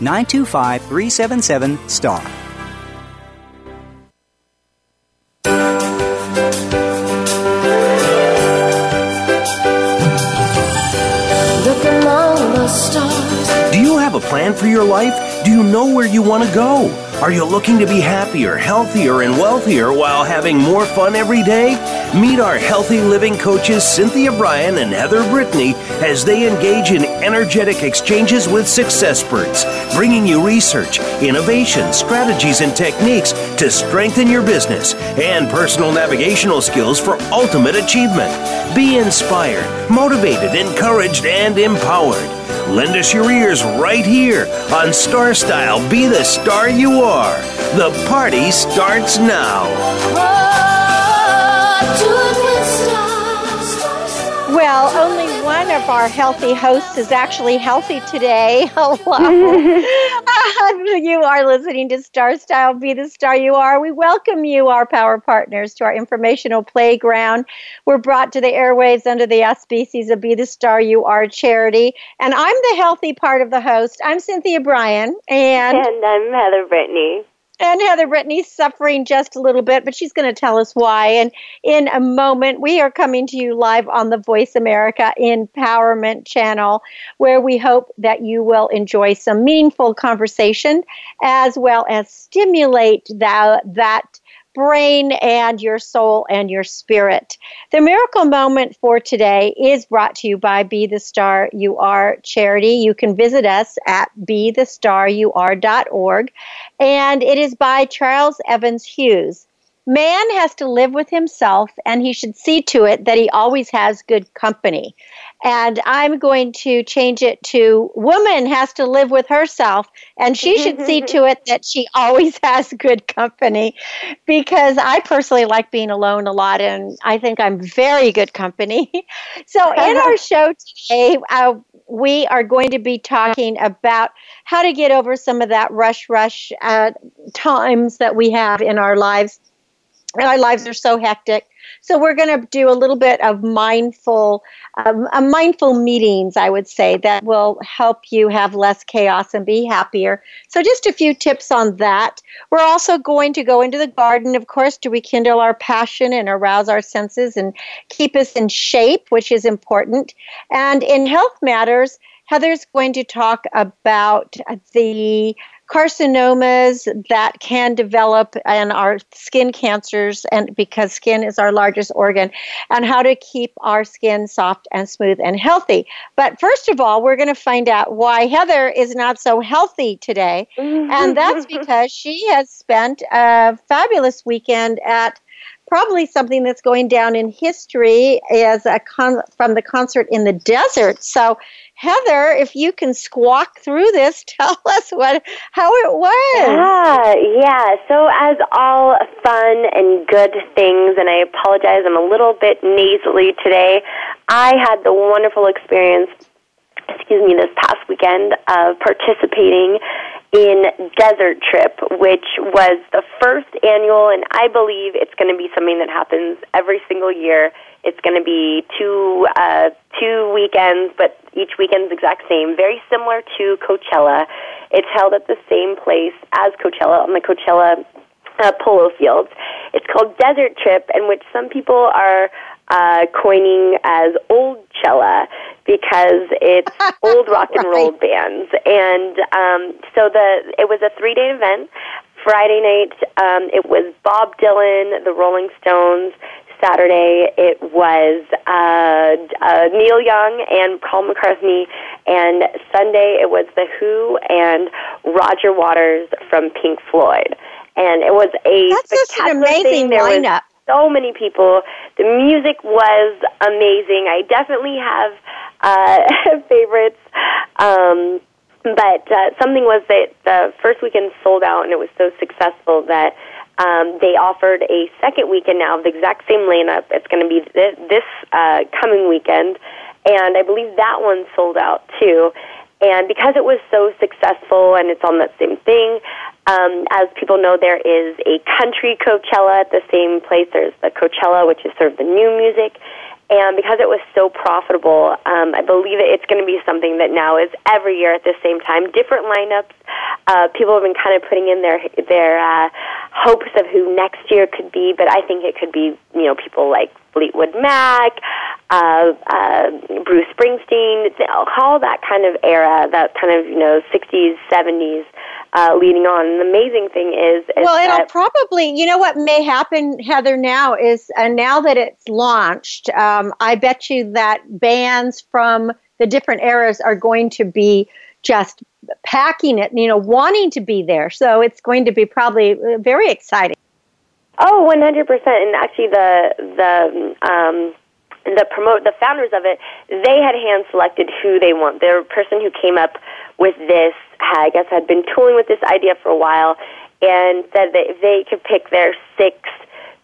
925 377 STAR. Do you have a plan for your life? Do you know where you want to go? Are you looking to be happier, healthier, and wealthier while having more fun every day? Meet our healthy living coaches Cynthia Brian and Heather Brittany as they engage in energetic exchanges with success successperts, bringing you research, innovation, strategies, and techniques to strengthen your business and personal navigational skills for ultimate achievement. Be inspired, motivated, encouraged, and empowered. Lend us your ears right here on Star Style Be the Star You Are. The party starts now. Well, only one of our healthy hosts is actually healthy today. Hello. you are listening to Star Style Be the Star You Are. We welcome you, our power partners, to our informational playground. We're brought to the airwaves under the auspices of Be the Star You Are charity. And I'm the healthy part of the host. I'm Cynthia Brian. And, and I'm Heather Brittany. And Heather Brittany's suffering just a little bit, but she's going to tell us why. And in a moment, we are coming to you live on the Voice America Empowerment Channel, where we hope that you will enjoy some meaningful conversation as well as stimulate that, that brain and your soul and your spirit. The miracle moment for today is brought to you by Be the Star You Are charity. You can visit us at bethestaryouare.org and it is by Charles Evans Hughes. Man has to live with himself, and he should see to it that he always has good company. And I'm going to change it to woman has to live with herself, and she should see to it that she always has good company. Because I personally like being alone a lot, and I think I'm very good company. so, in our show today, uh, we are going to be talking about how to get over some of that rush, rush uh, times that we have in our lives our lives are so hectic. So we're going to do a little bit of mindful, um, mindful meetings, I would say, that will help you have less chaos and be happier. So just a few tips on that. We're also going to go into the garden, of course, to rekindle our passion and arouse our senses and keep us in shape, which is important. And in health matters, Heather's going to talk about the carcinomas that can develop and our skin cancers and because skin is our largest organ and how to keep our skin soft and smooth and healthy. But first of all we're going to find out why heather is not so healthy today. Mm-hmm. And that's because she has spent a fabulous weekend at probably something that's going down in history as a con- from the concert in the desert so Heather, if you can squawk through this, tell us what how it was. Yeah, yeah. So as all fun and good things, and I apologize, I'm a little bit nasally today. I had the wonderful experience, excuse me, this past weekend of participating in Desert Trip, which was the first annual, and I believe it's going to be something that happens every single year. It's going to be two uh, two weekends, but each weekend's exact same. Very similar to Coachella. It's held at the same place as Coachella on the Coachella uh, polo fields. It's called Desert Trip, in which some people are uh, coining as Old Cella because it's old rock and roll right. bands. And um, so the it was a three day event. Friday night, um, it was Bob Dylan, the Rolling Stones, Saturday it was uh, uh, Neil Young and Paul McCartney, and Sunday it was The Who and Roger Waters from Pink Floyd. And it was a That's spectacular an amazing lineup. was so many people. The music was amazing. I definitely have uh, favorites. Um, but uh, something was that the first weekend sold out, and it was so successful that um, they offered a second weekend now of the exact same lineup. It's going to be th- this uh, coming weekend, and I believe that one sold out too. And because it was so successful and it's on that same thing, um, as people know, there is a country Coachella at the same place. There's the Coachella, which is sort of the new music. And because it was so profitable, um, I believe it's going to be something that now is every year at the same time. Different lineups. Uh, people have been kind of putting in their their uh, hopes of who next year could be, but I think it could be you know people like Fleetwood Mac, uh, uh, Bruce Springsteen, all that kind of era, that kind of you know 60s, 70s uh, leading on. And the amazing thing is, is well, it'll probably, you know, what may happen, Heather, now is uh, now that it's launched, um, I bet you that bands from the different eras are going to be just packing it, you know, wanting to be there. So it's going to be probably uh, very exciting. Oh, 100%. And actually, the, the, um, the promote the founders of it they had hand selected who they want. Their person who came up with this I guess had been tooling with this idea for a while and said that if they could pick their six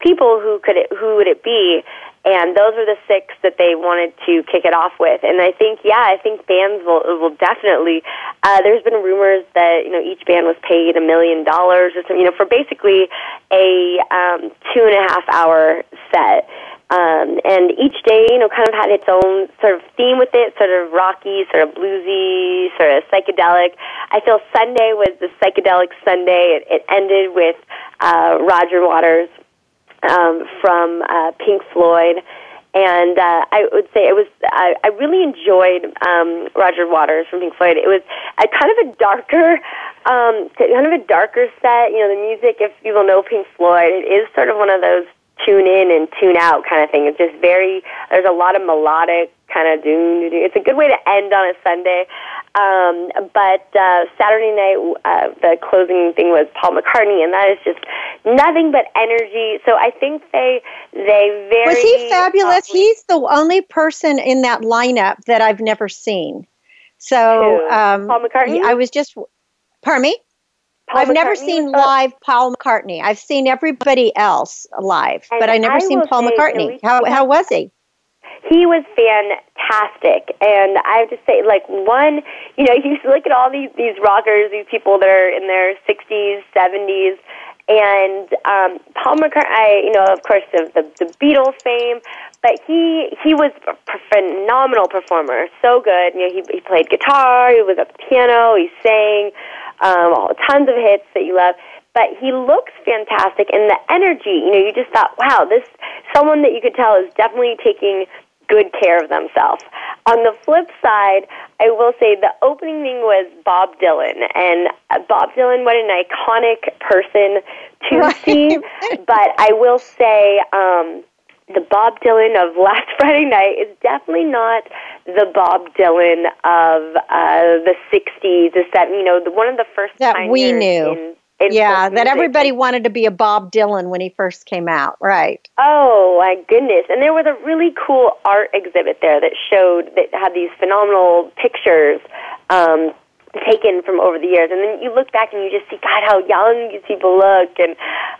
people who could it, who would it be? And those are the six that they wanted to kick it off with. And I think yeah I think bands will will definitely uh, there's been rumors that you know each band was paid a million dollars or something you know for basically a um, two and a half hour set um, and each day, you know, kind of had its own sort of theme with it, sort of rocky, sort of bluesy, sort of psychedelic. I feel Sunday was the psychedelic Sunday. It, it ended with uh, Roger Waters um, from uh, Pink Floyd. And uh, I would say it was. I, I really enjoyed um, Roger Waters from Pink Floyd. It was a kind of a darker, um, kind of a darker set. You know, the music. If people know Pink Floyd, it is sort of one of those tune in and tune out kind of thing. It's just very, there's a lot of melodic kind of doom. It's a good way to end on a Sunday. Um, but uh, Saturday night, uh, the closing thing was Paul McCartney, and that is just nothing but energy. So I think they they very was he fabulous. He's the only person in that lineup that I've never seen. So um, Paul McCartney. I was just, pardon me. Paul I've McCartney never seen live Paul McCartney. I've seen everybody else live, And but I never I seen Paul McCartney. How how was he? he was fantastic and i have to say like one you know you look at all these these rockers these people that are in their sixties seventies and um paul mccartney I, you know of course the, the the beatles fame but he he was a phenomenal performer so good you know he he played guitar he was a piano he sang um all tons of hits that you love but he looks fantastic and the energy you know you just thought wow this someone that you could tell is definitely taking good care of themselves on the flip side i will say the opening thing was bob dylan and uh, bob dylan what an iconic person to Right. see but i will say um the Bob Dylan of last Friday night is definitely not the Bob Dylan of uh, the '60s, the '70s. You know, the, one of the first That we knew. In, in yeah, that everybody wanted to be a Bob Dylan when he first came out, right? Oh my goodness! And there was a really cool art exhibit there that showed that had these phenomenal pictures um, taken from over the years. And then you look back and you just see, God, how young these people look. And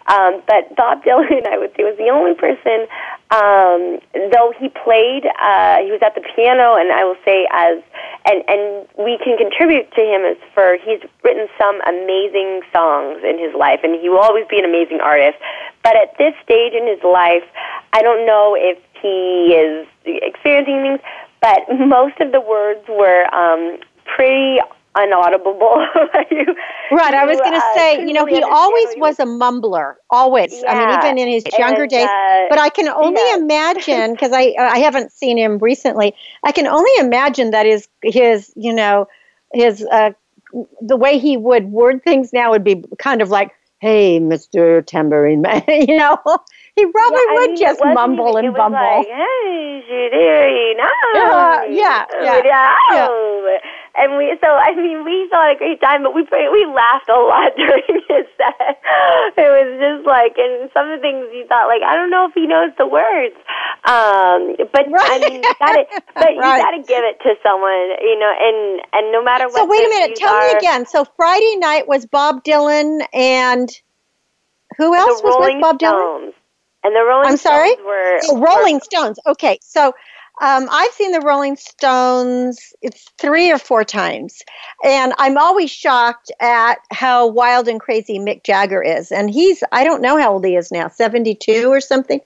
um, but Bob Dylan, I would say, was the only person. Um, though he played, uh, he was at the piano, and I will say, as and and we can contribute to him as for he's written some amazing songs in his life, and he will always be an amazing artist. But at this stage in his life, I don't know if he is experiencing things, but most of the words were um, pretty unaudible. You- Right. I was going to uh, say, you know, he always was a mumbler, always. I mean, even in his younger And, days. uh, But I can only yeah. imagine because I I haven't seen him recently. I can only imagine that his his you know his uh, the way he would word things now would be kind of like, "Hey, Mister Tambourine Man," you know. He probably Yeah, I would mean, just mumble even- and bumble. Like, hey, no. Yeah, yeah, yeah, yeah. And we, so I mean, we saw a great time, but we we laughed a lot during his set. It was just like and some of the things you thought, like, I don't know if he knows the words. Um, but right. I mean, you gotta, but right. you gotta give it to someone, you know, and and no matter what. So wait a minute, tell are, me again. So Friday night was Bob Dylan and who else was with Bob Stones. Dylan? And the Rolling I'm Stones sorry? were oh, Rolling were, Stones. Okay, so um, I've seen the Rolling Stones it's three or four times, and I'm always shocked at how wild and crazy Mick Jagger is. And he's I don't know how old he is now, 72 or something.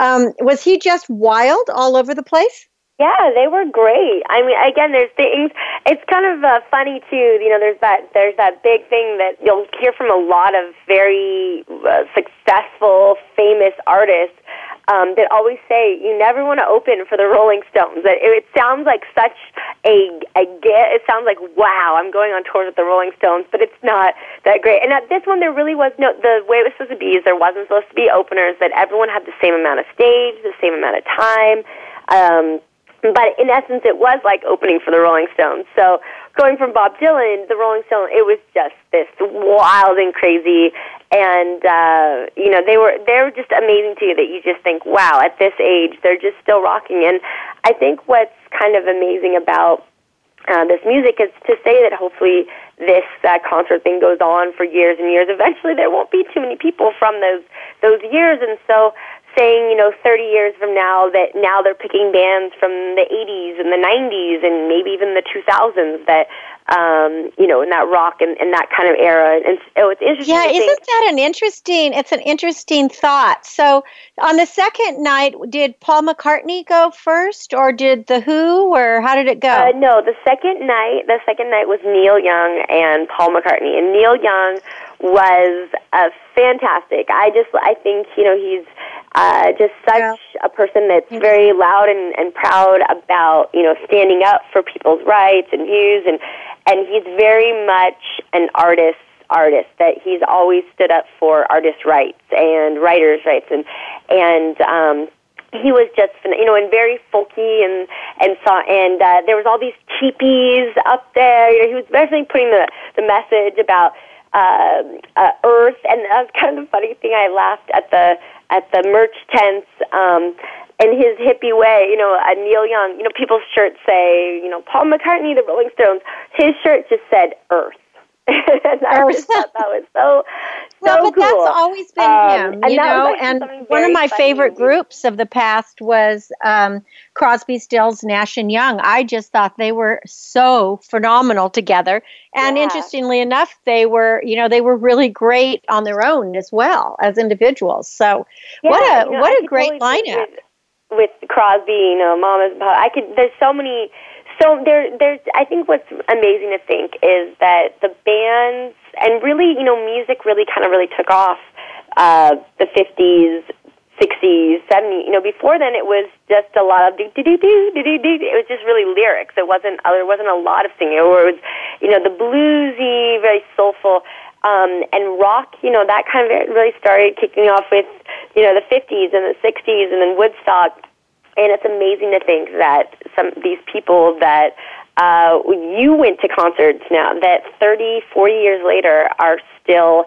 Um, was he just wild all over the place? Yeah, they were great. I mean, again, there's things. It's kind of uh, funny too. You know, there's that there's that big thing that you'll hear from a lot of very uh, successful, famous artists um, that always say you never want to open for the Rolling Stones. It, it sounds like such a a get. It sounds like wow, I'm going on tour with the Rolling Stones, but it's not that great. And at this one, there really was no. The way it was supposed to be is there wasn't supposed to be openers. That everyone had the same amount of stage, the same amount of time. Um, but in essence, it was like opening for the Rolling Stones. So going from Bob Dylan, the Rolling Stones, it was just this wild and crazy, and uh, you know they were they were just amazing to you that you just think, wow, at this age they're just still rocking. And I think what's kind of amazing about uh, this music is to say that hopefully this uh, concert thing goes on for years and years. Eventually, there won't be too many people from those those years, and so saying, you know, 30 years from now that now they're picking bands from the 80s and the 90s and maybe even the 2000s that, um, you know, in that rock and, and that kind of era. And oh, it's interesting. Yeah, isn't think, that an interesting? It's an interesting thought. So, on the second night, did Paul McCartney go first, or did the Who, or how did it go? Uh, no, the second night. The second night was Neil Young and Paul McCartney, and Neil Young was uh, fantastic. I just, I think, you know, he's uh, just such yeah. a person that's very loud and, and proud about you know standing up for people's rights and views and and he's very much an artist artist that he's always stood up for artist rights and writers rights. And and um he was just you know and very folky and and saw and uh, there was all these teepees up there. You know he was basically putting the the message about uh, uh, Earth, and that was kind of the funny thing. I laughed at the at the merch tents um, in his hippie way. You know, uh, Neil Young. You know, people's shirts say, you know, Paul McCartney, the Rolling Stones. His shirt just said Earth. and I just thought that was so so well, but cool. that's always been um, him, you know. And one of my favorite groups of the past was um, Crosby, Stills, Nash and Young. I just thought they were so phenomenal together. And yeah. interestingly enough, they were, you know, they were really great on their own as well as individuals. So yeah, what a you know, what a great lineup. With, Crosby, you know, Mama's. I could. There's so many so there, there's. I think what's amazing to think is that the bands and really, you know, music really kind of really took off uh, the 50s, 60s, 70s. You know, before then it was just a lot of do do do do do do do. It was just really lyrics. It wasn't. Uh, there wasn't a lot of singing. It was, you know, the bluesy, very soulful. Um, and rock, you know, that kind of really started kicking off with, you know, the 50s and the 60s and then Woodstock and it's amazing to think that some these people that uh, you went to concerts now that 30, 40 years later are still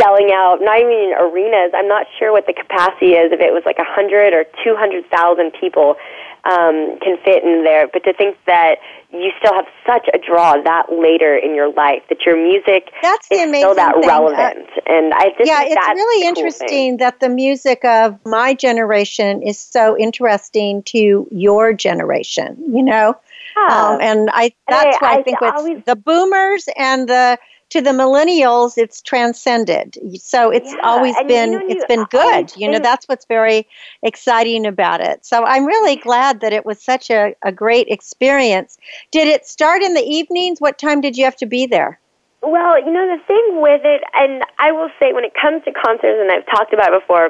selling out, not even in arenas. I'm not sure what the capacity is, if it was like a 100 or 200,000 people um, can fit in there. But to think that you still have such a draw that later in your life, that your music that's is still that thing. relevant. Uh, and I just yeah, it's really interesting that the music of my generation is so interesting to your generation. You know, yeah. um, and I that's and why I, I think I with always, the boomers and the to the millennials it's transcended. So it's Yeah, always and been you know, it's been good always you know that's what's very exciting about it. So i'm really glad that it was such a, a great experience. Did it start in the evenings? What time did you have to be there? Well, you know, the thing with it, and I will say when it comes to concerts, and I've talked about it before,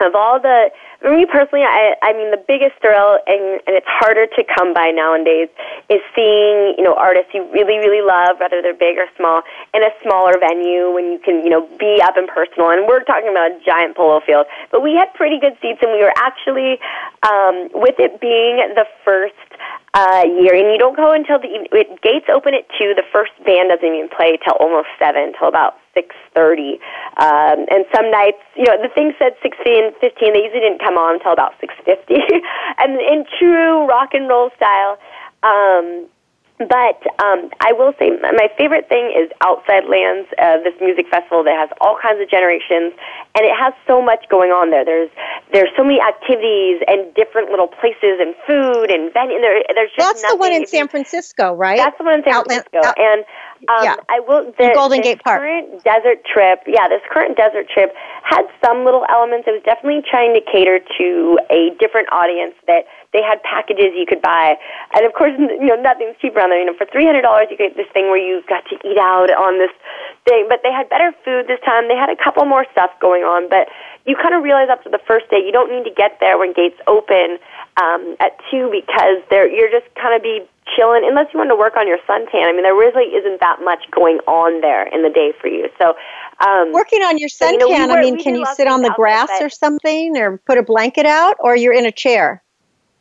of all the, for me personally, I, I mean, the biggest thrill, and, and it's harder to come by nowadays, is seeing, you know, artists you really, really love, whether they're big or small, in a smaller venue when you can, you know, be up and personal. And we're talking about a giant polo field. But we had pretty good seats, and we were actually, um, with it being the first uh, year, and you don't go until the it, gates open at two. The first band doesn't even play till almost seven, till about six thirty. Um, and some nights, you know, the thing said 16, 15. They usually didn't come on until about 6:50. and in true rock and roll style. Um, but um, I will say my favorite thing is Outside Lands, uh, this music festival that has all kinds of generations, and it has so much going on there. There's there's so many activities and different little places and food and venue. There, there's just that's the one in San Francisco, right? That's the one in San Outland, Francisco, out, and um, yeah. I will the Golden Gate Park. current desert trip. Yeah, this current desert trip had some little elements. It was definitely trying to cater to a different audience that they had packages you could buy, and of course, you know, nothing's cheap around there. You know, for three hundred dollars, you get this thing where you got to eat out on this thing. But they had better food this time. They had a couple more stuff going on, but you kind of realize after the first day, you don't need to get there when gates open um, at two because they're you're just kind of be chilling unless you want to work on your suntan. I mean, there really isn't that much going on there in the day for you. So, um, working on your suntan. so, you know, we I mean, can you sit on the grass outside, or something, or put a blanket out, or you're in a chair?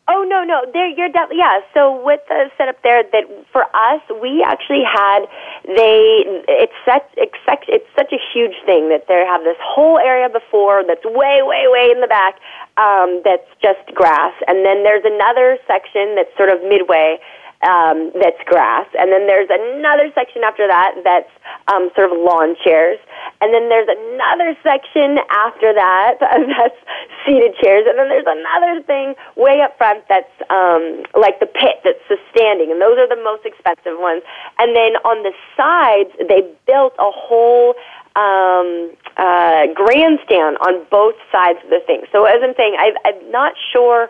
Oh no, no, there you're de- yeah. So with the setup there, that for us, we actually had they. It's such it's such it's such a huge thing that they have this whole area before that's way, way, way in the back. Um, that's just grass, and then there's another section that's sort of midway. Um, that's grass, and then there's another section after that that's um, sort of lawn chairs, and then there's another section after that that's seated chairs, and then there's another thing way up front that's um, like the pit that's the standing, and those are the most expensive ones. And then on the sides, they built a whole um, uh, grandstand on both sides of the thing. So as I'm saying, I, I'm not sure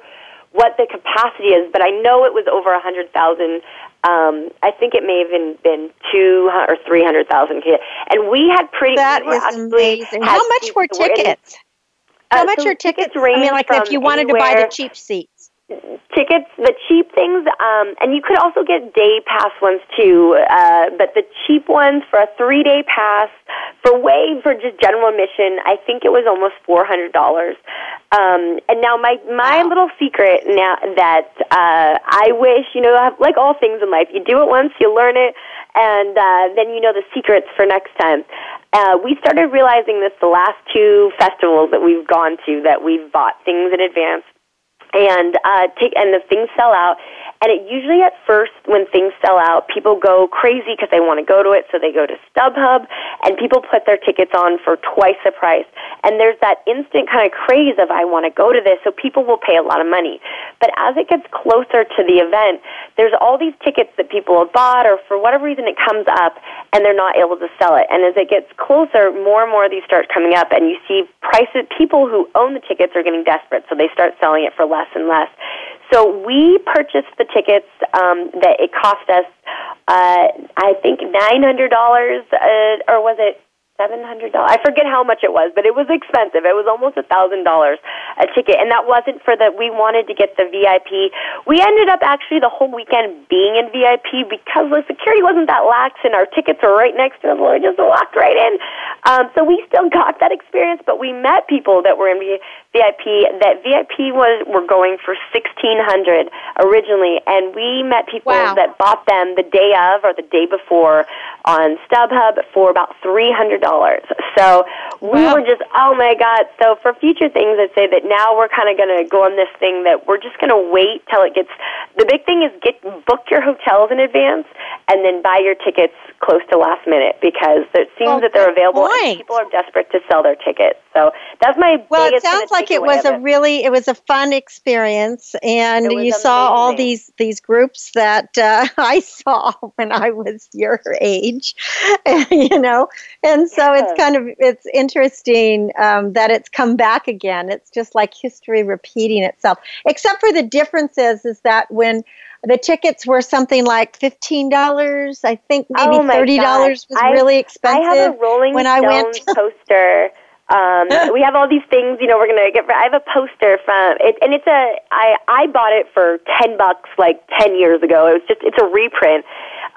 what the capacity is, but I know it was over a hundred thousand. Um, I think it may have been, been two or three hundred thousand kids, and we had pretty. That we were is actually amazing. How much were tickets? How uh, much so are tickets? I range mean, like if you wanted to buy the cheap seats. Tickets, the cheap things, um, and you could also get day pass ones too. Uh, but the cheap ones for a three day pass for way for just general admission, I think it was almost four hundred dollars. Um, and now my my Wow. little secret now that uh, I wish you know like all things in life, you do it once, you learn it, and uh, then you know the secrets for next time. Uh, we started realizing this the last two festivals that we've gone to that we've bought things in advance and uh, take and the things sell out. And it usually at first, when things sell out, people go crazy because they want to go to it, so they go to StubHub, and people put their tickets on for twice the price. And there's that instant kind of craze of I want to go to this, so people will pay a lot of money. But as it gets closer to the event, there's all these tickets that people have bought, or for whatever reason it comes up, and they're not able to sell it. And as it gets closer, more and more of these start coming up, and you see prices. People who own the tickets are getting desperate, so they start selling it for less and less. So we purchased the tickets um, that it cost us, uh, I think nine hundred dollars, uh, or was it seven hundred dollars? I forget how much it was, but it was expensive. It was almost a thousand dollars a ticket, and that wasn't for the. We wanted to get the VIP. We ended up actually the whole weekend being in VIP because the security wasn't that lax, and our tickets were right next to us. We just walked right in. Um, so we still got that experience, but we met people that were in VIP. That VIP was were going for sixteen hundred originally, and we met people Wow. that bought them the day of or the day before on StubHub for about three hundred dollars. So we Wow. were just oh my god. So for future things, I'd say that now we're kind of going to go on this thing that we're just going to wait till it gets. The big thing is get book your hotels in advance and then buy your tickets close to last minute because it seems Well, that they're available and people are desperate to sell their tickets. So that's my Well, it sounds like it was a really it was a fun experience, and It you saw all these these groups that uh, I saw when I was your age, you know, and so it's kind of it's interesting um, that it's come back again. It's just like history repeating itself, except for the differences is that when the tickets were something like fifteen dollars, I think maybe Oh thirty dollars was I- really I expensive. have a Rolling when I went- Stones poster. Um, we have all these things, you know. We're gonna get. I have a poster from it, and it's a. I I bought it for ten bucks like ten years ago. It was just. It's a reprint,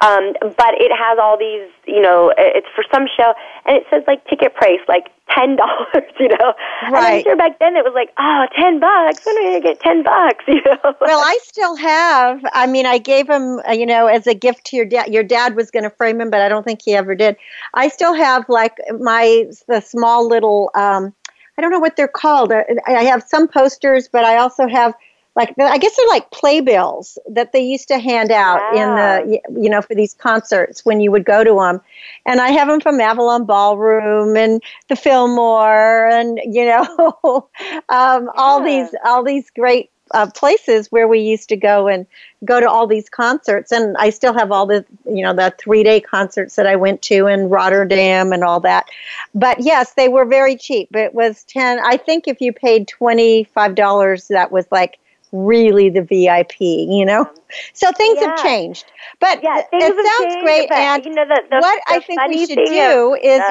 um, but it has all these. You know, it's for some show, and it says like ticket price like ten dollars, you know. Right. And I'm sure back then it was like, oh, ten bucks. When are you gonna get ten bucks? You know. well, I still have. I mean, I gave him, uh, you know, as a gift to your dad. Your dad was going to frame him, but I don't think he ever did. I still have like my the small little. Um I don't know what they're called. I, I have some posters, but I also have like I guess they're like playbills that they used to hand out Wow. in the you know for these concerts when you would go to them, and I have them from Avalon Ballroom and the Fillmore and you know um, all these all these great uh, places where we used to go and go to all these concerts. And I still have all the you know the 3 day concerts that I went to in Rotterdam and all that. But yes they were very cheap. But it was 10 I think if you paid $25 that was like really the VIP you know? So things have changed. But yeah, it sounds changed, great and you know, the, the, what the I think we should do is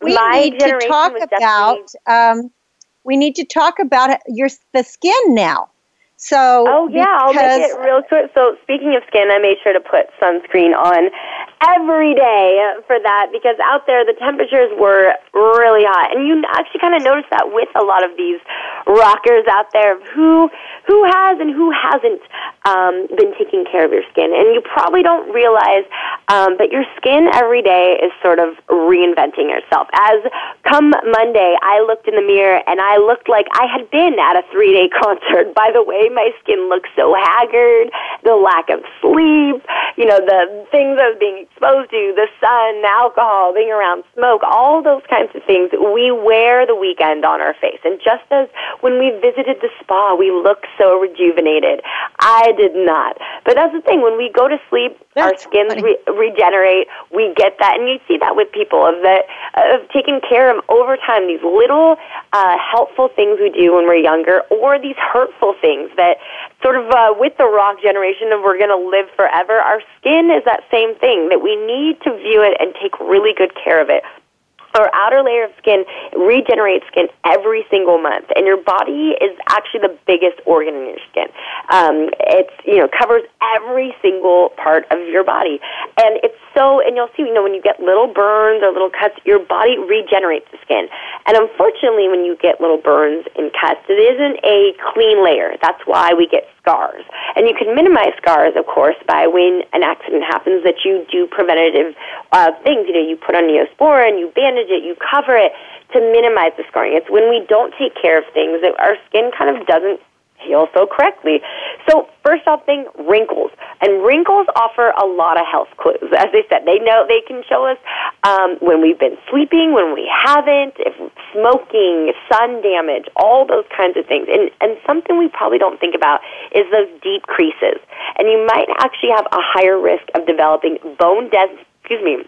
we need to talk about um, we need to talk about your the skin now so Oh yeah, I'll make it real quick. So speaking of skin, I made sure to put sunscreen on every day for that because out there the temperatures were really hot, and you actually kind of notice that with a lot of these rockers out there of who who has and who hasn't um, been taking care of your skin, and you probably don't realize, um, but your skin every day is sort of reinventing itself. As come Monday, I looked in the mirror and I looked like I had been at a three day concert. By the way, my skin looks so haggard, the lack of sleep, you know, the things I was being exposed to, the sun, alcohol, being around smoke, all those kinds of things. We wear the weekend on our face. And just as when we visited the spa, we look so rejuvenated. I did not. But that's the thing, when we go to sleep, our That's skins funny. re- regenerate. We get that, and you see that with people of that of taking care of over time. These little uh, helpful things we do when we're younger, or these hurtful things that sort of uh, with the rock generation of we're going to live forever. Our skin is that same thing that we need to view it and take really good care of it. Our outer layer of skin regenerates skin every single month, and your body is actually the biggest organ in your skin. Um, it's you know covers every single part of your body, and it's so. And you'll see, you know, when you get little burns or little cuts, your body regenerates the skin. And unfortunately, when you get little burns and cuts, it isn't a clean layer. That's why we get scars. And you can minimize scars, of course, by when an accident happens that you do preventative uh, things. You know, you put on Neosporin, you bandage it, you cover it to minimize the scarring. It's when we don't take care of things that our skin kind of doesn't heal so correctly. So first off thing, wrinkles. And wrinkles offer a lot of health clues. As I said, they know they can show us um, when we've been sleeping, when we haven't, if smoking, sun damage, all those kinds of things. And and something we probably don't think about is those deep creases. And you might actually have a higher risk of developing bone des- excuse me,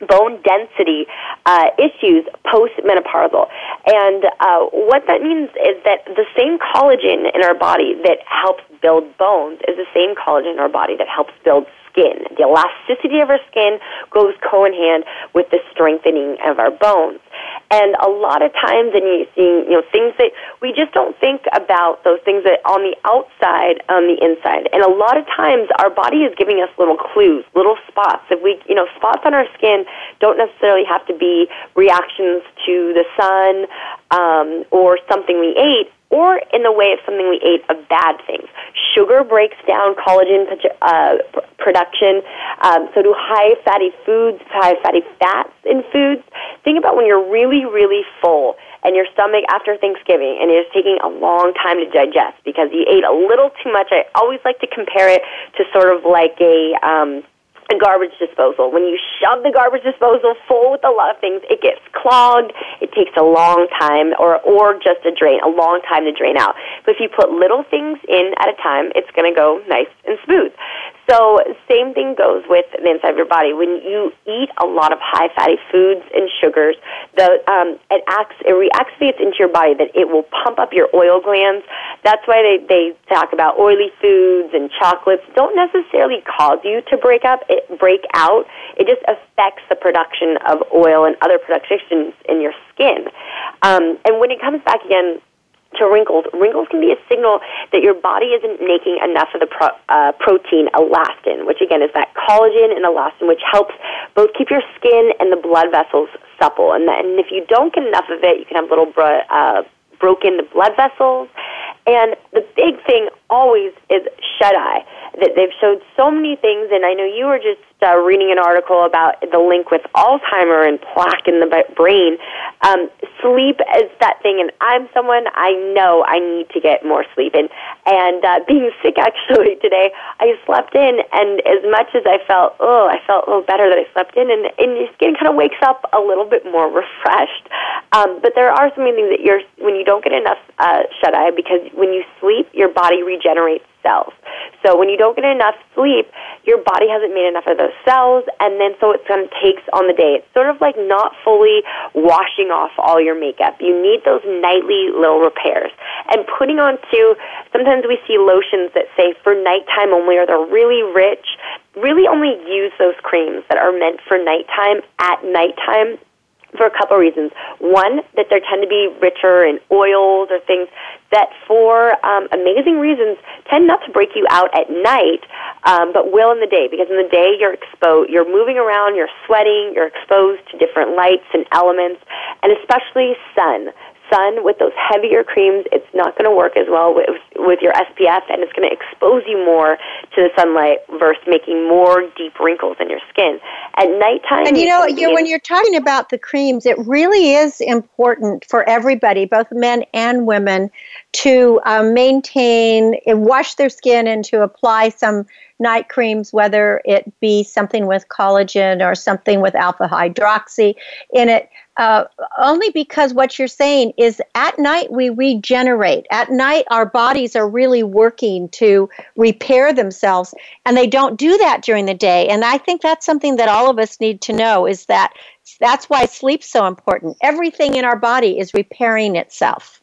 bone density uh, issues postmenopausal. And uh, what that means is that the same collagen in our body that helps build bones is the same collagen in our body that helps build skin. The elasticity of our skin goes co in hand with the strengthening of our bones. And a lot of times, and you see, you know, things that we just don't think about those things that on the outside, on the inside. And a lot of times, our body is giving us little clues, little spots. If we, you know, spots on our skin don't necessarily have to be reactions to the sun um, or something we ate or in the way of something we ate of bad things. Sugar breaks down collagen uh, production. Um, so do high fatty foods, high fatty fats in foods. Think about when you're really, really full and your stomach after Thanksgiving and it's taking a long time to digest because you ate a little too much. I always like to compare it to sort of like a um, a garbage disposal. When you shove the garbage disposal full with a lot of things, it gets clogged. It takes a long time, or or just a drain, a long time to drain out. But if you put little things in at a time, it's going to go nice and smooth. So same thing goes with the inside of your body. When you eat a lot of high fatty foods and sugars, the um, it acts it reactivates into your body that it will pump up your oil glands. That's why they they talk about oily foods and chocolates don't necessarily cause you to break up. It break out. It just affects the production of oil and other productions in your skin. Um, and when it comes back again to wrinkles, wrinkles can be a signal that your body isn't making enough of the pro- uh, protein elastin, which again is that collagen and elastin, which helps both keep your skin and the blood vessels supple. And, and if you don't get enough of it, you can have little bro- uh, broken blood vessels. And the big thing always is shut eye. That they've showed so many things, and I know you were just uh, reading an article about the link with Alzheimer and plaque in the brain. Um, sleep is that thing, and I'm someone I know I need to get more sleep. And and uh, being sick actually today, I slept in, and as much as I felt, oh, I felt a little better that I slept in, and, and your skin kind of wakes up a little bit more refreshed. Um, but there are so many things that you're when you don't get enough uh, shut eye because when you sleep, your body regenerates cells. So when you don't get enough sleep, your body hasn't made enough of those cells, and then so it kind of takes on the day. It's sort of like not fully washing off all your makeup. You need those nightly little repairs. And putting on too, sometimes we see lotions that say for nighttime only, or they're really rich. Really only use those creams that are meant for nighttime at nighttime for a couple of reasons. One, that they tend to be richer in oils or things that, for um, amazing reasons, tend not to break you out at night, um, but will in the day. Because in the day, you're exposed, you're moving around, you're sweating, you're exposed to different lights and elements, and especially sun sun with those heavier creams, it's not going to work as well with, with your SPF, and it's going to expose you more to the sunlight versus making more deep wrinkles in your skin. At nighttime, and you know, you when you're talking about the creams, it really is important for everybody, both men and women, to um, maintain and wash their skin and to apply some night creams, whether it be something with collagen or something with alpha hydroxy in it. Uh, only because what you're saying is at night we regenerate. At night, our bodies are really working to repair themselves, and they don't do that during the day. And I think that's something that all of us need to know is that that's why sleep's so important. Everything in our body is repairing itself.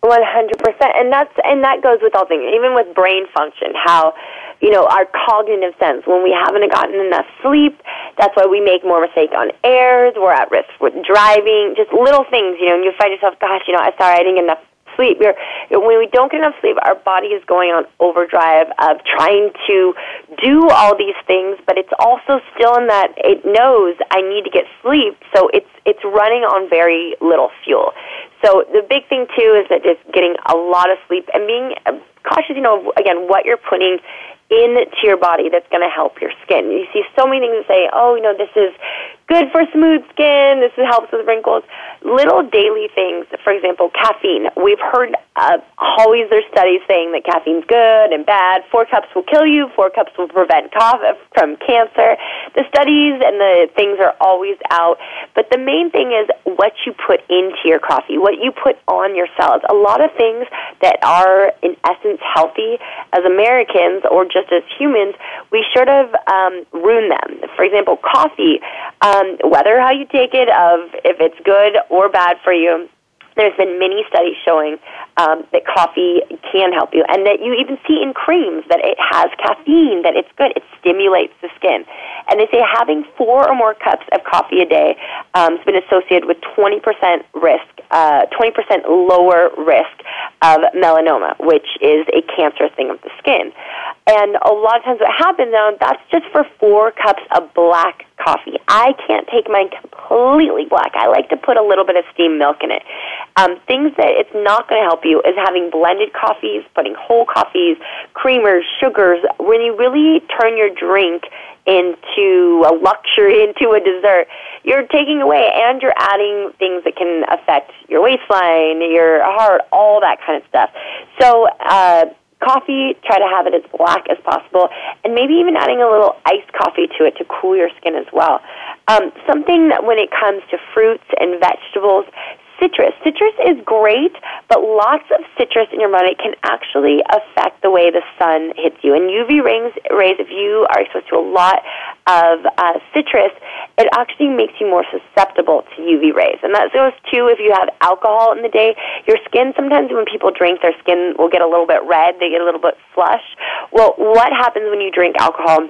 One hundred percent, and that's and that goes with all things, even with brain function. How you know, our cognitive sense. When we haven't gotten enough sleep, that's why we make more mistakes on airs. We're at risk with driving, just little things, you know, and you find yourself, gosh, you know, I'm sorry, I didn't get enough sleep. You're, when we don't get enough sleep, our body is going on overdrive of trying to do all these things, but it's also still in that it knows I need to get sleep, so it's it's running on very little fuel. So the big thing too is that just getting a lot of sleep and being uh, cautious. You know, again, what you're putting into your body that's going to help your skin. You see so many things that say, oh, you know, this is good for smooth skin, this helps with wrinkles. Little daily things, for example, caffeine. We've heard uh, always there's studies saying that caffeine's good and bad. Four cups will kill you, four cups will prevent cough from cancer. The studies and the things are always out. But the main thing is what you put into your coffee, what you put on your salads. A lot of things that are, in essence, healthy as Americans or just just as humans, we sort of um, ruin them. For example, coffee, um, Um, whether how you take it, of if it's good or bad for you, there's been many studies showing um, that coffee can help you, and that you even see in creams that it has caffeine, that it's good. It stimulates the skin. And they say having four or more cups of coffee a day um, has been associated with 20% risk, uh, 20% lower risk of melanoma, which is a cancerous thing of the skin. And a lot of times what happens now, that's just for four cups of black coffee. I can't take mine completely black. I like to put a little bit of steamed milk in it. Um, things that it's not going to help you is having blended coffees, putting whole coffees, creamers, sugars. When you really turn your drink into a luxury, into a dessert, you're taking away and you're adding things that can affect your waistline, your heart, all that kind of stuff. So, uh, coffee, try to have it as black as possible, and maybe even adding a little iced coffee to it to cool your skin as well. Um, something that when it comes to fruits and vegetables, citrus. Citrus is great, but lots of citrus in your body can actually affect the way the sun hits you. And UV rays, rays if you are exposed to a lot of uh, citrus, it actually makes you more susceptible to UV rays. And that goes too if you have alcohol in the day. Your skin, sometimes when people drink, their skin will get a little bit red, they get a little bit flushed. Well, what happens when you drink alcohol?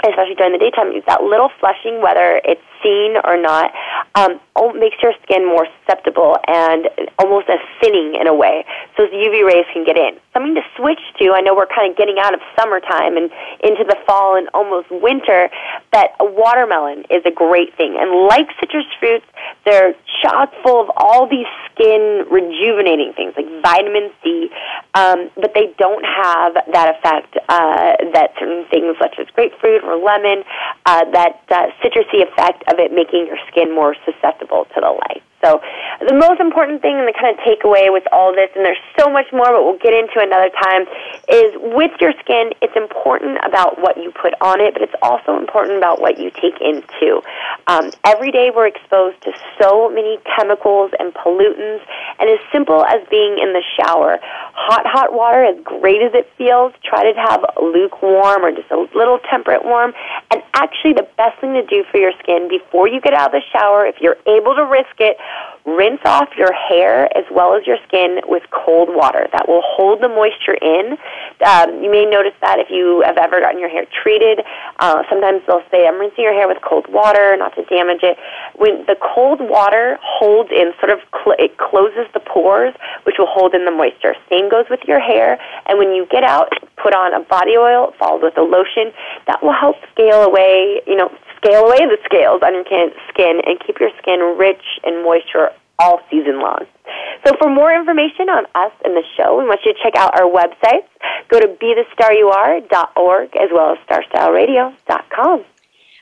especially during the daytime, is that little flushing, whether it's seen or not, um, makes your skin more susceptible and almost a thinning in a way, so the UV rays can get in. Something to switch to. I know we're kind of getting out of summertime and into the fall and almost winter, but a watermelon is a great thing. And like citrus fruits, they're chock full of all these skin rejuvenating things like vitamin C, um, but they don't have that effect uh, that certain things such as grapefruit or lemon, uh, that uh, citrusy effect of it making your skin more susceptible to the light. So the most important thing and the kind of takeaway with all this, and there's so much more, but we'll get into another time, is with your skin, it's important about what you put on it, but it's also important about what you take into. Um, every day we're exposed to so many chemicals and pollutants, and as simple as being in the shower, hot, hot water, as great as it feels, try to have lukewarm or just a little temperate warm. And actually, the best thing to do for your skin before you get out of the shower, if you're able to risk it, rinse off your hair as well as your skin with cold water. That will hold the moisture in. Um, you may notice that if you have ever gotten your hair treated. Uh, sometimes they'll say, I'm rinsing your hair with cold water, not to damage it. When the cold water holds in, sort of, cl- it closes the pores, which will hold in the moisture. Same goes with your hair. And when you get out, put on a body oil followed with a lotion. That will help scale away, you know, scale away the scales on your skin and keep your skin rich and moisture all season long. So for more information on us and the show, we want you to check out our websites. Go to bethestaryouare.org as well as starstyleradio.com.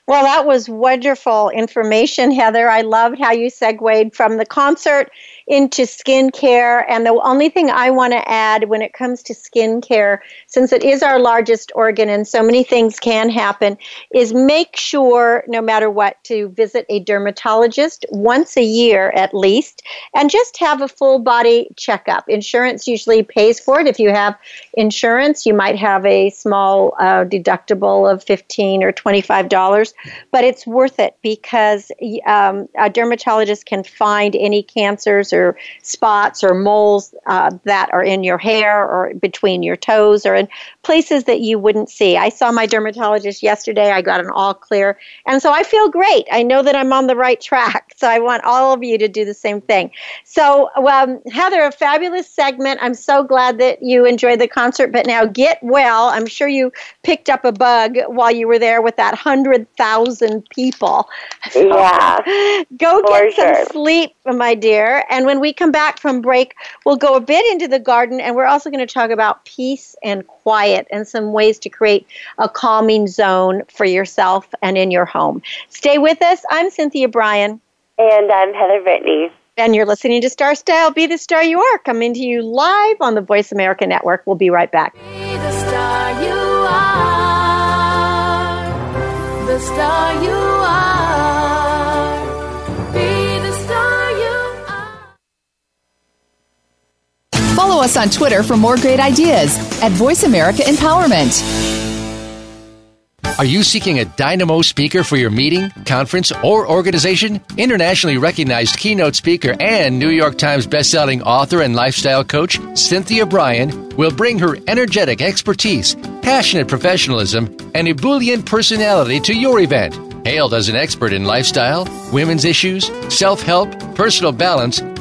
Well, that was wonderful information, Heather. I loved how you segued from the concert into skincare. And the only thing I want to add when it comes to skincare, since it is our largest organ and so many things can happen, is make sure, no matter what, to visit a dermatologist once a year at least and just have a full body checkup. Insurance usually pays for it. If you have insurance, you might have a small uh, deductible of 15 or $25, but it's worth it because um, a dermatologist can find any cancers or spots or moles uh, that are in your hair or between your toes or in places that you wouldn't see. I saw my dermatologist yesterday. I got an all clear. And so I feel great. I know that I'm on the right track. So I want all of you to do the same thing. So, um, Heather, a fabulous segment. I'm so glad that you enjoyed the concert. But now get well. I'm sure you picked up a bug while you were there with that 100,000 people. So yeah. Go get some sleep, my dear. And when we come back from break, we'll go a bit into the garden and we're also going to talk about peace and quiet and some ways to create a calming zone for yourself and in your home. Stay with us. I'm Cynthia Brian. And I'm Heather Brittany. And you're listening to Star Style Be the Star You Are, coming to you live on the Voice America Network. We'll be right back. Be Follow us on Twitter for more great ideas at Voice America Empowerment. Are you seeking a dynamo speaker for your meeting, conference, or organization? Internationally recognized keynote speaker and New York Times bestselling author and lifestyle coach Cynthia Brian will bring her energetic expertise, passionate professionalism, and ebullient personality to your event. Hailed as an expert in lifestyle, women's issues, self help, personal balance,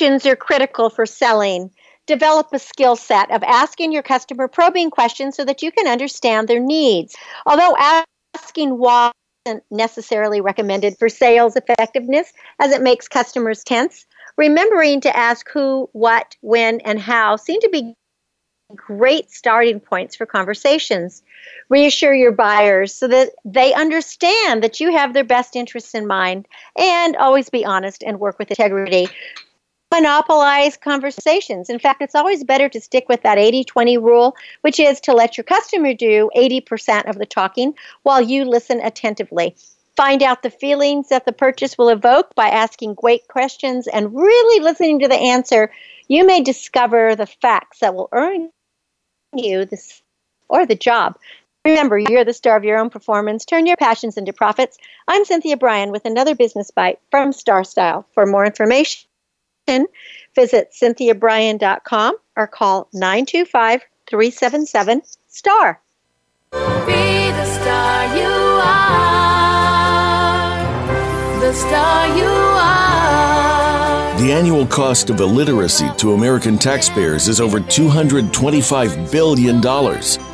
questions are critical for selling. develop a skill set of asking your customer probing questions so that you can understand their needs. Although asking why isn't necessarily recommended for sales effectiveness as it makes customers tense, remembering to ask who, what, when, and how seem to be great starting points for conversations. Reassure your buyers so that they understand that you have their best interests in mind and always be honest and work with integrity. Monopolize conversations. In fact, it's always better to stick with that 80 20 rule, which is to let your customer do 80% of the talking while you listen attentively. Find out the feelings that the purchase will evoke by asking great questions and really listening to the answer. You may discover the facts that will earn you this or the job. Remember, you're the star of your own performance. Turn your passions into profits. I'm Cynthia Brian with another business bite from Star Style. For more information, visit cynthiabrian.com or call 925 377 STAR. Be the star you are. The star you are. The annual cost of illiteracy to American taxpayers is over $225 billion.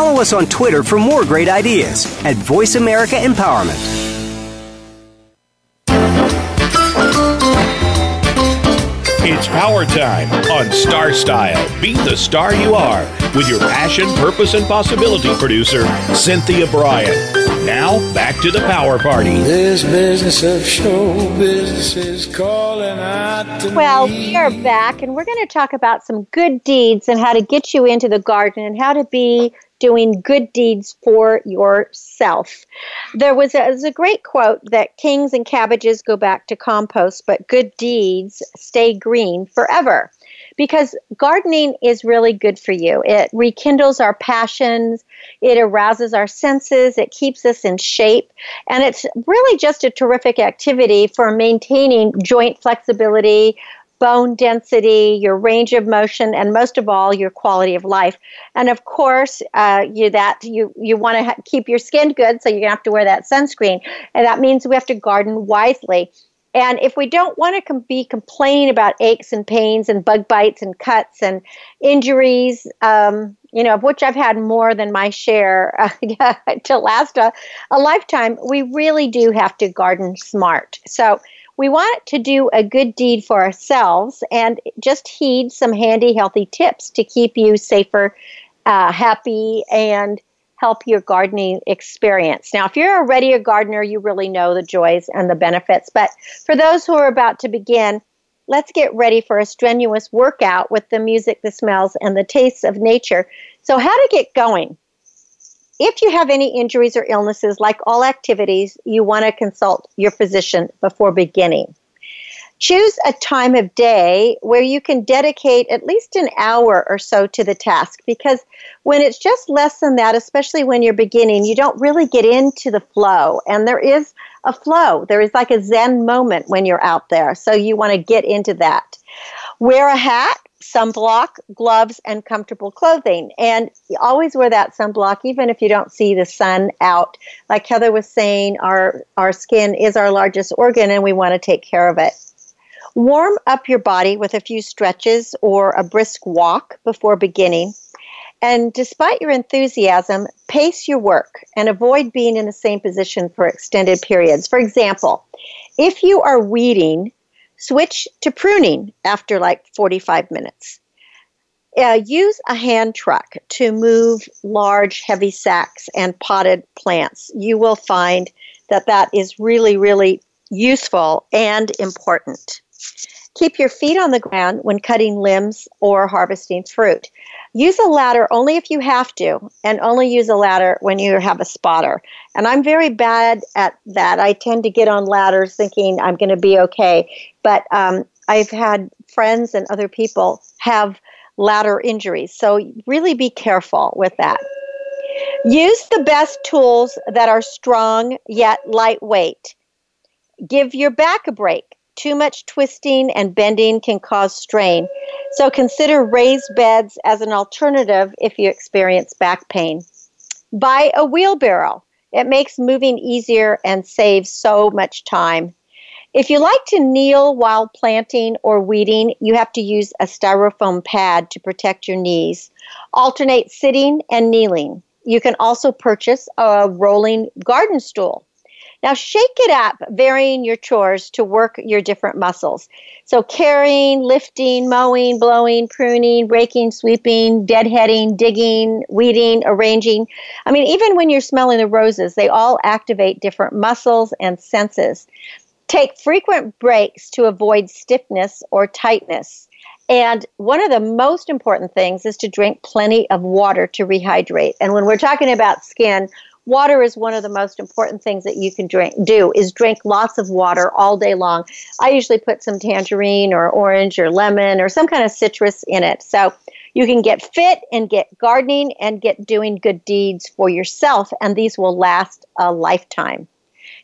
Follow us on Twitter for more great ideas at Voice America Empowerment. It's power time on Star Style. Be the star you are with your passion, purpose, and possibility producer, Cynthia Brian. Now, back to the power party. This business of show business is calling out to Well, me. we are back and we're going to talk about some good deeds and how to get you into the garden and how to be doing good deeds for yourself. There was a, was a great quote that kings and cabbages go back to compost, but good deeds stay green forever. Because gardening is really good for you. It rekindles our passions, it arouses our senses, it keeps us in shape, and it's really just a terrific activity for maintaining joint flexibility, bone density, your range of motion, and most of all, your quality of life. And of course, uh, you that you you want to ha- keep your skin good, so you're gonna have to wear that sunscreen, and that means we have to garden wisely. And if we don't want to com- be complaining about aches and pains and bug bites and cuts and injuries, um, you know, of which I've had more than my share uh, to last a, a lifetime, we really do have to garden smart. So we want to do a good deed for ourselves and just heed some handy, healthy tips to keep you safer, uh, happy, and help your gardening experience. Now, if you're already a gardener, you really know the joys and the benefits. But for those who are about to begin, let's get ready for a strenuous workout with the music, the smells, and the tastes of nature. So, how to get going? If you have any injuries or illnesses, like all activities, you want to consult your physician before beginning. Choose a time of day where you can dedicate at least an hour or so to the task because when it's just less than that, especially when you're beginning, you don't really get into the flow. And there is a flow, there is like a Zen moment when you're out there. So you want to get into that. Wear a hat, sunblock, gloves, and comfortable clothing. And always wear that sunblock even if you don't see the sun out. Like Heather was saying, our, our skin is our largest organ and we want to take care of it. Warm up your body with a few stretches or a brisk walk before beginning. And despite your enthusiasm, pace your work and avoid being in the same position for extended periods. For example, if you are weeding, switch to pruning after like 45 minutes. Uh, use a hand truck to move large, heavy sacks and potted plants. You will find that that is really, really useful and important. Keep your feet on the ground when cutting limbs or harvesting fruit. Use a ladder only if you have to, and only use a ladder when you have a spotter. And I'm very bad at that. I tend to get on ladders thinking I'm going to be okay. But um, I've had friends and other people have ladder injuries. So really be careful with that. Use the best tools that are strong yet lightweight. Give your back a break. Too much twisting and bending can cause strain. So consider raised beds as an alternative if you experience back pain. Buy a wheelbarrow. It makes moving easier and saves so much time. If you like to kneel while planting or weeding, you have to use a styrofoam pad to protect your knees. Alternate sitting and kneeling. You can also purchase a rolling garden stool. Now, shake it up, varying your chores to work your different muscles. So, carrying, lifting, mowing, blowing, pruning, raking, sweeping, deadheading, digging, weeding, arranging. I mean, even when you're smelling the roses, they all activate different muscles and senses. Take frequent breaks to avoid stiffness or tightness. And one of the most important things is to drink plenty of water to rehydrate. And when we're talking about skin, water is one of the most important things that you can drink do is drink lots of water all day long. I usually put some tangerine or orange or lemon or some kind of citrus in it. So you can get fit and get gardening and get doing good deeds for yourself and these will last a lifetime.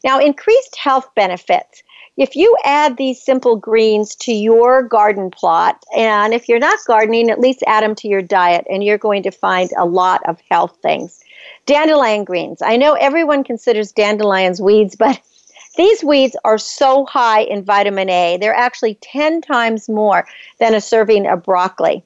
Now, increased health benefits. If you add these simple greens to your garden plot, and if you're not gardening, at least add them to your diet, and you're going to find a lot of health things. Dandelion greens. I know everyone considers dandelions weeds, but these weeds are so high in vitamin A. They're actually 10 times more than a serving of broccoli.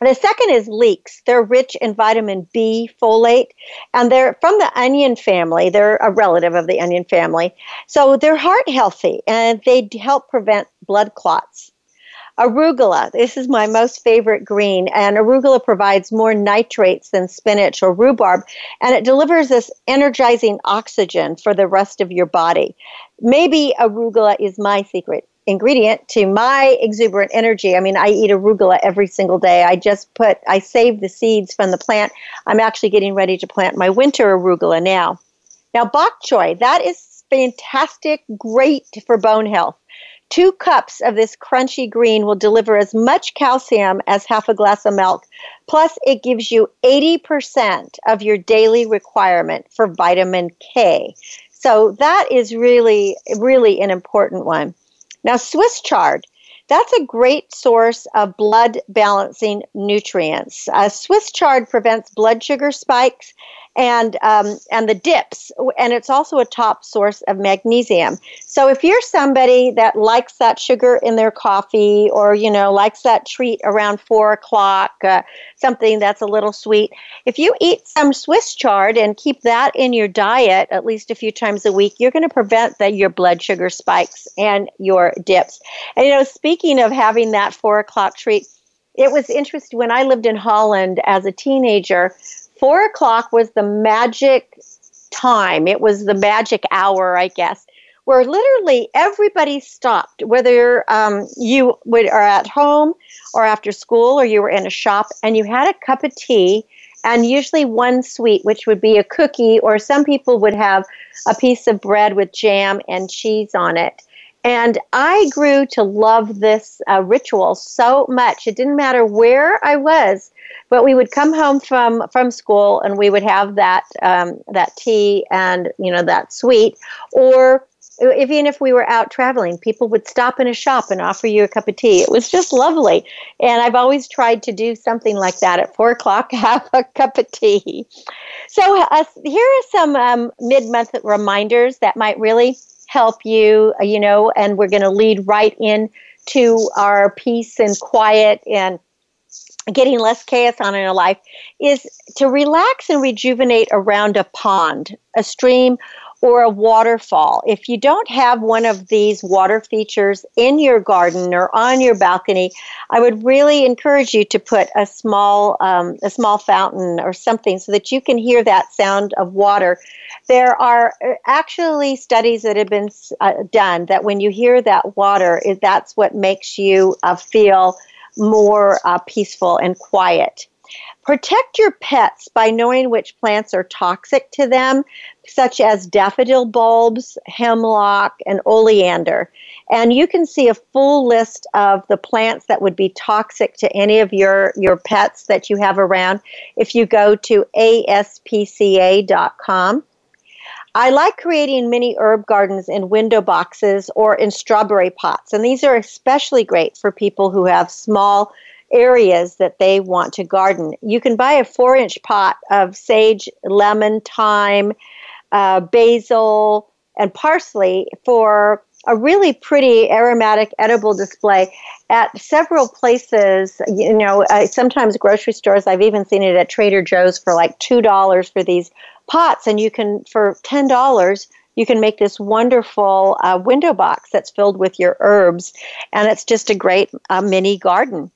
The second is leeks. They're rich in vitamin B, folate, and they're from the onion family. They're a relative of the onion family. So they're heart healthy and they help prevent blood clots. Arugula, this is my most favorite green, and arugula provides more nitrates than spinach or rhubarb, and it delivers this energizing oxygen for the rest of your body. Maybe arugula is my secret ingredient to my exuberant energy. I mean, I eat arugula every single day. I just put, I save the seeds from the plant. I'm actually getting ready to plant my winter arugula now. Now, bok choy, that is fantastic, great for bone health. Two cups of this crunchy green will deliver as much calcium as half a glass of milk. Plus, it gives you 80% of your daily requirement for vitamin K. So, that is really, really an important one. Now, Swiss chard, that's a great source of blood balancing nutrients. Uh, Swiss chard prevents blood sugar spikes and um, and the dips, and it's also a top source of magnesium. So if you're somebody that likes that sugar in their coffee, or you know likes that treat around four o'clock, uh, something that's a little sweet, if you eat some Swiss chard and keep that in your diet at least a few times a week, you're going to prevent that your blood sugar spikes and your dips. And you know, speaking of having that four o'clock treat it was interesting when I lived in Holland as a teenager four o'clock was the magic time. It was the magic hour, I guess, where literally everybody stopped, whether um, you would, are at home or after school or you were in a shop, and you had a cup of tea and usually one sweet, which would be a cookie, or some people would have a piece of bread with jam and cheese on it. And I grew to love this uh, ritual so much. It didn't matter where I was, but we would come home from from school and we would have that um, that tea and you know that sweet, or even if we were out traveling, people would stop in a shop and offer you a cup of tea. It was just lovely. And I've always tried to do something like that at four o'clock, have a cup of tea. So, uh, here are some um, mid month reminders that might really help you, uh, you know, and we're going to lead right in to our peace and quiet and getting less chaos on in our life is to relax and rejuvenate around a pond, a stream, or a waterfall. If you don't have one of these water features in your garden or on your balcony, I would really encourage you to put a small um, a small fountain or something so that you can hear that sound of water. There are uh, actually studies that have been uh, done that when you hear that water, that's what makes you uh, feel more uh, peaceful and quiet. Protect your pets by knowing which plants are toxic to them, such as daffodil bulbs, hemlock, and oleander. And you can see a full list of the plants that would be toxic to any of your, your pets that you have around if you go to aspca.com. I like creating mini herb gardens in window boxes or in strawberry pots, and these are especially great for people who have small areas that they want to garden. You can buy a four inch pot of sage, lemon, thyme, uh, basil, and parsley for a really pretty aromatic edible display at several places. You know, uh, sometimes grocery stores, I've even seen it at Trader Joe's for like $2 for these pots, and you can, for $10, you can make this wonderful uh, window box that's filled with your herbs, and it's just a great uh, mini garden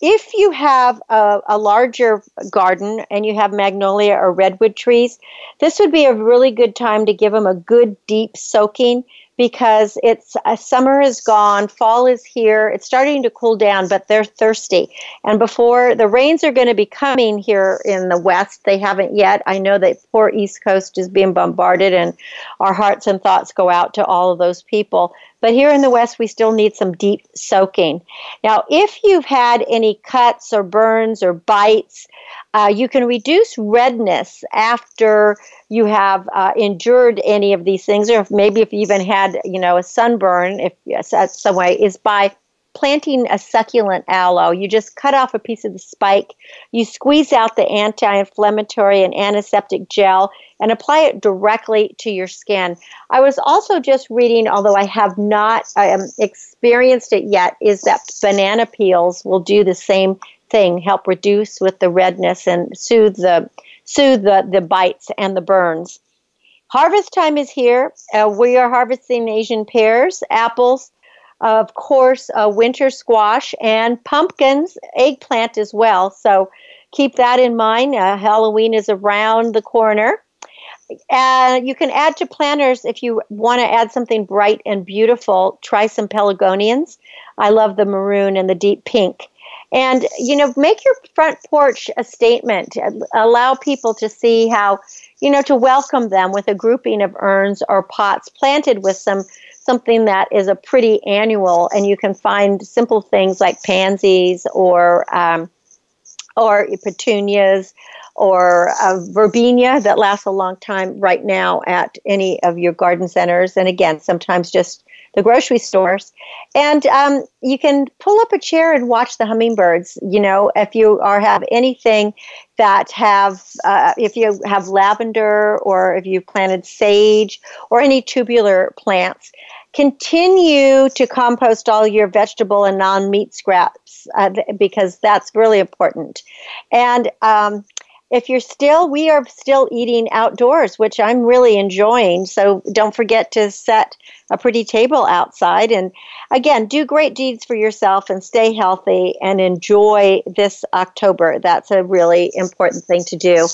if you have a, a, larger garden and you have magnolia or redwood trees, this would be a really good time to give them a good deep soaking because it's uh, summer is gone, fall is here. It's starting to cool down, but they're thirsty. And before the rains are going to be coming here in the west, they haven't yet. I know that poor East Coast is being bombarded, and our hearts and thoughts go out to all of those people. But here in the West, we still need some deep soaking. Now, if you've had any cuts or burns or bites, uh, you can reduce redness after you have uh, endured any of these things, or if maybe if you even had, you know, a sunburn, if yes, that's some way, is by planting a succulent aloe. You just cut off a piece of the spike, you squeeze out the anti inflammatory and antiseptic gel, and apply it directly to your skin. I was also just reading, although I have not um, experienced it yet, is that banana peels will do the same thing, help reduce with the redness and soothe the soothe the, the bites and the burns. Harvest time is here. Uh, we are harvesting Asian pears, apples, of course, uh, winter squash and pumpkins, eggplant as well. So keep that in mind. Uh, Halloween is around the corner. Uh, you can add to planters if you want to add something bright and beautiful. Try some pelargoniums. I love the maroon and the deep pink. And, you know, make your front porch a statement. Allow people to see how, you know, to welcome them with a grouping of urns or pots planted with some something that is a pretty annual, and you can find simple things like pansies or um, or petunias or a verbena that lasts a long time right now at any of your garden centers, and again, sometimes just the grocery stores. And um, you can pull up a chair and watch the hummingbirds. You know, if you are have anything that have, uh, if you have lavender or if you've planted sage or any tubular plants, continue to compost all your vegetable and non-meat scraps uh, because that's really important. And um, if you're still, we are still eating outdoors, which I'm really enjoying. So don't forget to set a pretty table outside. And again, do great deeds for yourself and stay healthy and enjoy this October. That's a really important thing to do.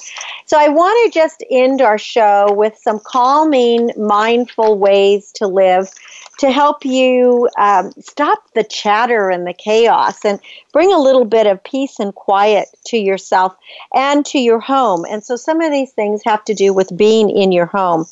So I want to just end our show with some calming, mindful ways to live to help you um, stop the chatter and the chaos and bring a little bit of peace and quiet to yourself and to your home. And so some of these things have to do with being in your home.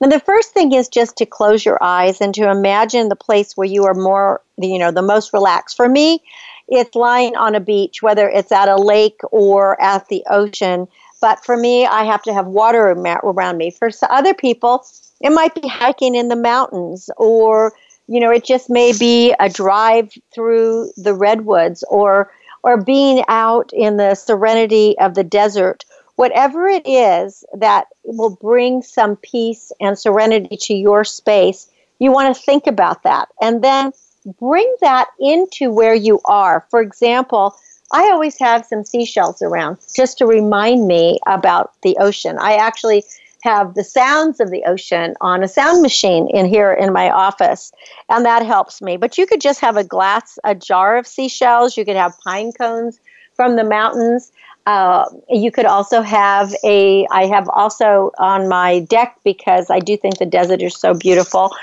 Now, the first thing is just to close your eyes and to imagine the place where you are more, you know, the most relaxed. For me, it's lying on a beach, whether it's at a lake or at the ocean. But for me, I have to have water around me. For other people, it might be hiking in the mountains or you know it just may be a drive through the redwoods or or being out in the serenity of the desert. Whatever it is that will bring some peace and serenity to your space you want to think about that. And then bring that into where you are. For example I always have some seashells around just to remind me about the ocean. I actually have the sounds of the ocean on a sound machine in here in my office, and that helps me. But you could just have a glass, a jar of seashells. You could have pine cones from the mountains. Uh, you could also have a, I have also on my deck because I do think the desert is so beautiful,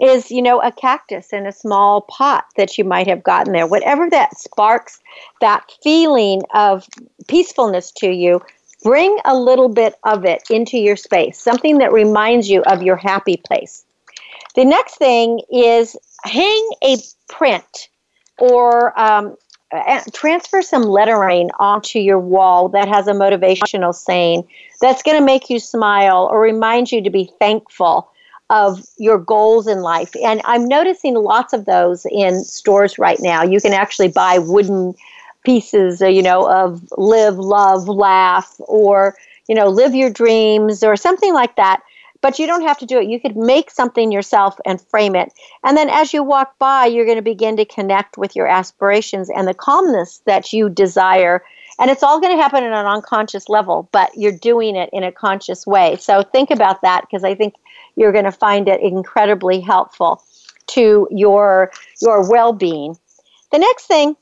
is, you know, a cactus in a small pot that you might have gotten there. Whatever that sparks that feeling of peacefulness to you, bring a little bit of it into your space, something that reminds you of your happy place. The next thing is hang a print or um, transfer some lettering onto your wall that has a motivational saying that's going to make you smile or remind you to be thankful of your goals in life. And I'm noticing lots of those in stores right now. You can actually buy wooden pieces, uh, you know, of live, love, laugh, or, you know, live your dreams or something like that but you don't have to do it. You could make something yourself and frame it. And then as you walk by, you're going to begin to connect with your aspirations and the calmness that you desire. And it's all going to happen at an unconscious level, but you're doing it in a conscious way. So think about that because I think you're going to find it incredibly helpful to your your well-being. The next thing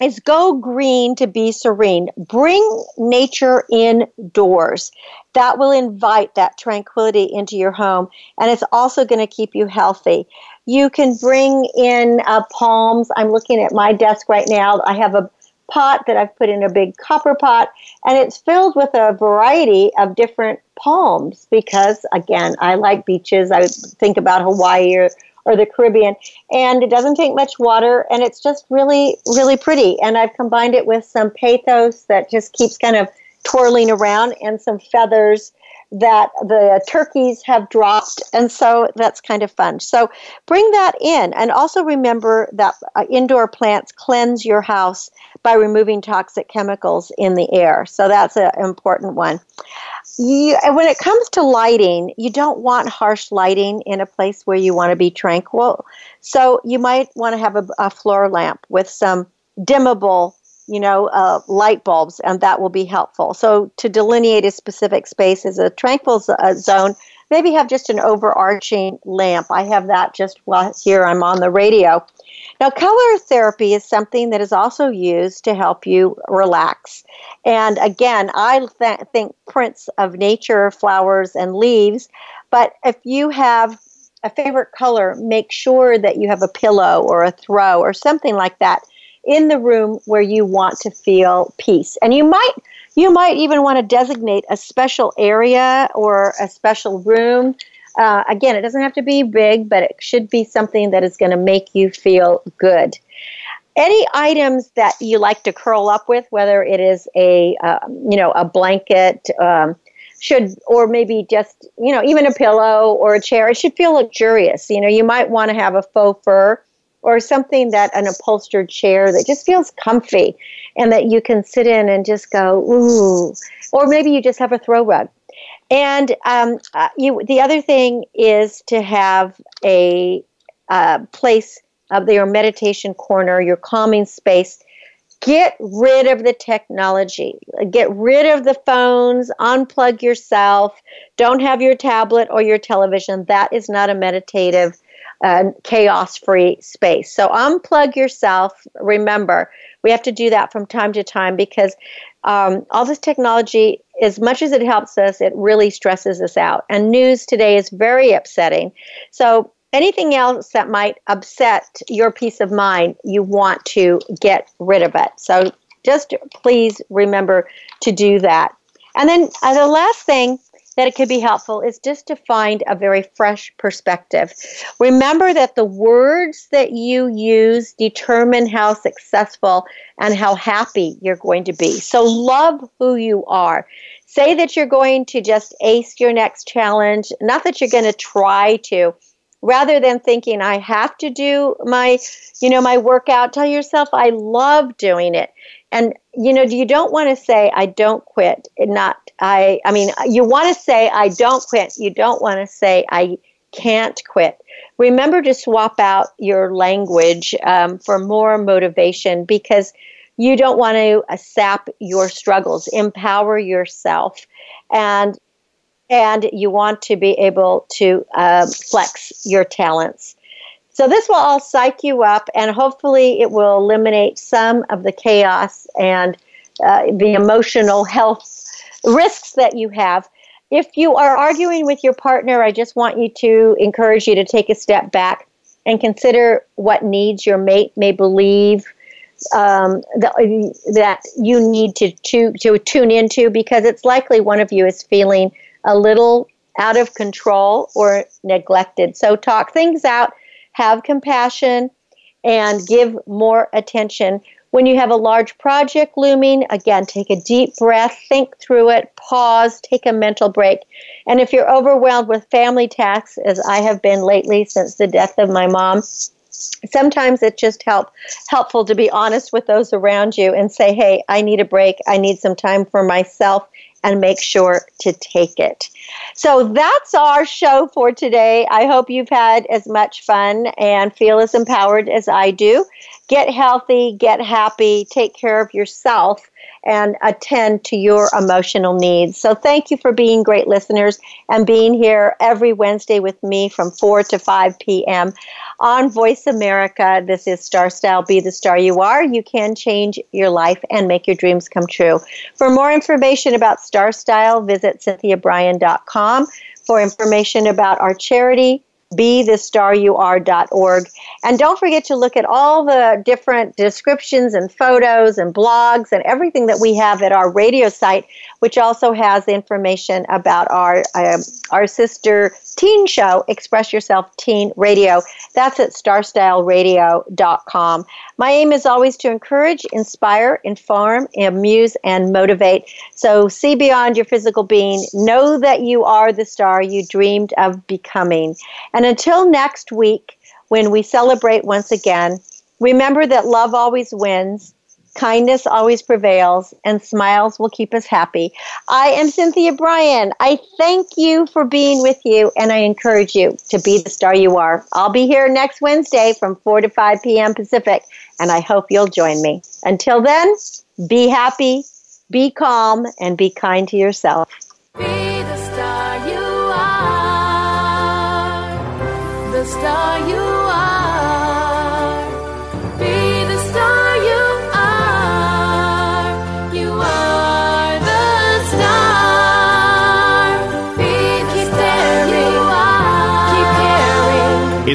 is go green to be serene. Bring nature indoors. That will invite that tranquility into your home, and it's also going to keep you healthy. You can bring in uh, palms. I'm looking at my desk right now. I have a pot that I've put in a big copper pot, and it's filled with a variety of different palms because, again, I like beaches. I think about Hawaii or or the Caribbean. And it doesn't take much water and it's just really, really pretty. And I've combined it with some pothos that just keeps kind of twirling around and some feathers that the turkeys have dropped. And so that's kind of fun. So bring that in. And also remember that uh, indoor plants cleanse your house by removing toxic chemicals in the air. So that's an important one you, when it comes to lighting, you don't want harsh lighting in a place where you want to be tranquil. So you might want to have a, a floor lamp with some dimmable, you know, uh, light bulbs, and that will be helpful. So to delineate a specific space as a tranquil uh, zone, maybe have just an overarching lamp. I have that just while here I'm on the radio. Now, color therapy is something that is also used to help you relax. And again, I th- think prints of nature, flowers, and leaves. But if you have a favorite color, make sure that you have a pillow or a throw or something like that in the room where you want to feel peace. And you might you might even want to designate a special area or a special room uh, again, it doesn't have to be big, but it should be something that is going to make you feel good. Any items that you like to curl up with, whether it is a uh, you know a blanket, um, should or maybe just you know even a pillow or a chair, it should feel luxurious. You know, you might want to have a faux fur or something that an upholstered chair that just feels comfy and that you can sit in and just go ooh or maybe you just have a throw rug and um, uh, you, the other thing is to have a uh, place of your meditation corner, your calming space. Get rid of the technology. Get rid of the phones. Unplug yourself. Don't have your tablet or your television. That is not a meditative, uh, chaos free space. So unplug yourself. Remember, we have to do that from time to time because um, all this technology, as much as it helps us, it really stresses us out. And news today is very upsetting. So, anything else that might upset your peace of mind, you want to get rid of it. So, just please remember to do that. And then uh, the last thing that it could be helpful is just to find a very fresh perspective. Remember that the words that you use determine how successful and how happy you're going to be. So love who you are. Say that you're going to just ace your next challenge, not that you're going to try to rather than thinking I have to do my, you know, my workout, tell yourself I love doing it. And you know, you don't want to say I don't quit. Not I I mean, you want to say I don't quit. You don't want to say I can't quit. Remember to swap out your language um, for more motivation because you don't want to uh, sap your struggles. Empower yourself. And and you want to be able to uh, flex your talents. So, this will all psych you up, and hopefully, it will eliminate some of the chaos and uh, the emotional health risks that you have. If you are arguing with your partner, I just want you to encourage you to take a step back and consider what needs your mate may believe um, that, that you need to, to, to tune into because it's likely one of you is feeling a little out of control or neglected. So talk things out, have compassion, and give more attention. When you have a large project looming, again, take a deep breath, think through it, pause, take a mental break. And if you're overwhelmed with family tasks, as I have been lately since the death of my mom, sometimes it's just help helpful to be honest with those around you and say hey i need a break i need some time for myself and make sure to take it. So that's our show for today. I hope you've had as much fun and feel as empowered as i do get healthy get happy take care of yourself and attend to your emotional needs. So thank you for being great listeners and being here every Wednesday with me from 4 to 5 p.m. on Voice America. This is Star Style Be the Star You Are. You can change your life and make your dreams come true. For more information about Star Style, visit cynthiabrian.com. For information about our charity, be the star. And don't forget to look at all the different descriptions and photos and blogs and everything that we have at our radio site, which also has information about our, uh, our sister teen show, Express Yourself Teen Radio. That's at starstyleradio.com. My aim is always to encourage, inspire, inform, amuse, and motivate. So see beyond your physical being. Know that you are the star you dreamed of becoming. And until next week, when we celebrate once again, remember that love always wins Kindness always prevails, and smiles will keep us happy. I am Cynthia Brian. I thank you for being with you, and I encourage you to be the star you are. I'll be here next Wednesday from 4 to 5 p.m. Pacific, and I hope you'll join me. Until then, be happy, be calm, and be kind to yourself. Be the star you are. The star you are.